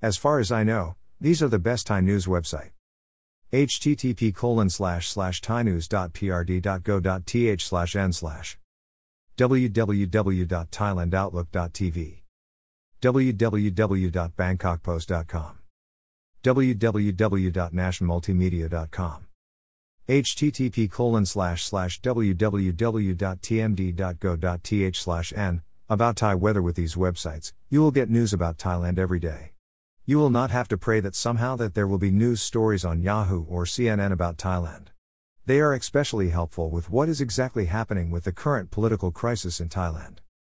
As far as I know, these are the best Thai news website. http colon slash slash thainews.prd.go.th slash n slash www.thailandoutlook.tv www.bangkokpost.com www.nationalmultimedia.com http colon slash slash www.tmd.go.th slash n about Thai weather with these websites, you will get news about Thailand every day. You will not have to pray that somehow that there will be news stories on Yahoo or CNN about Thailand. They are especially helpful with what is exactly happening with the current political crisis in Thailand.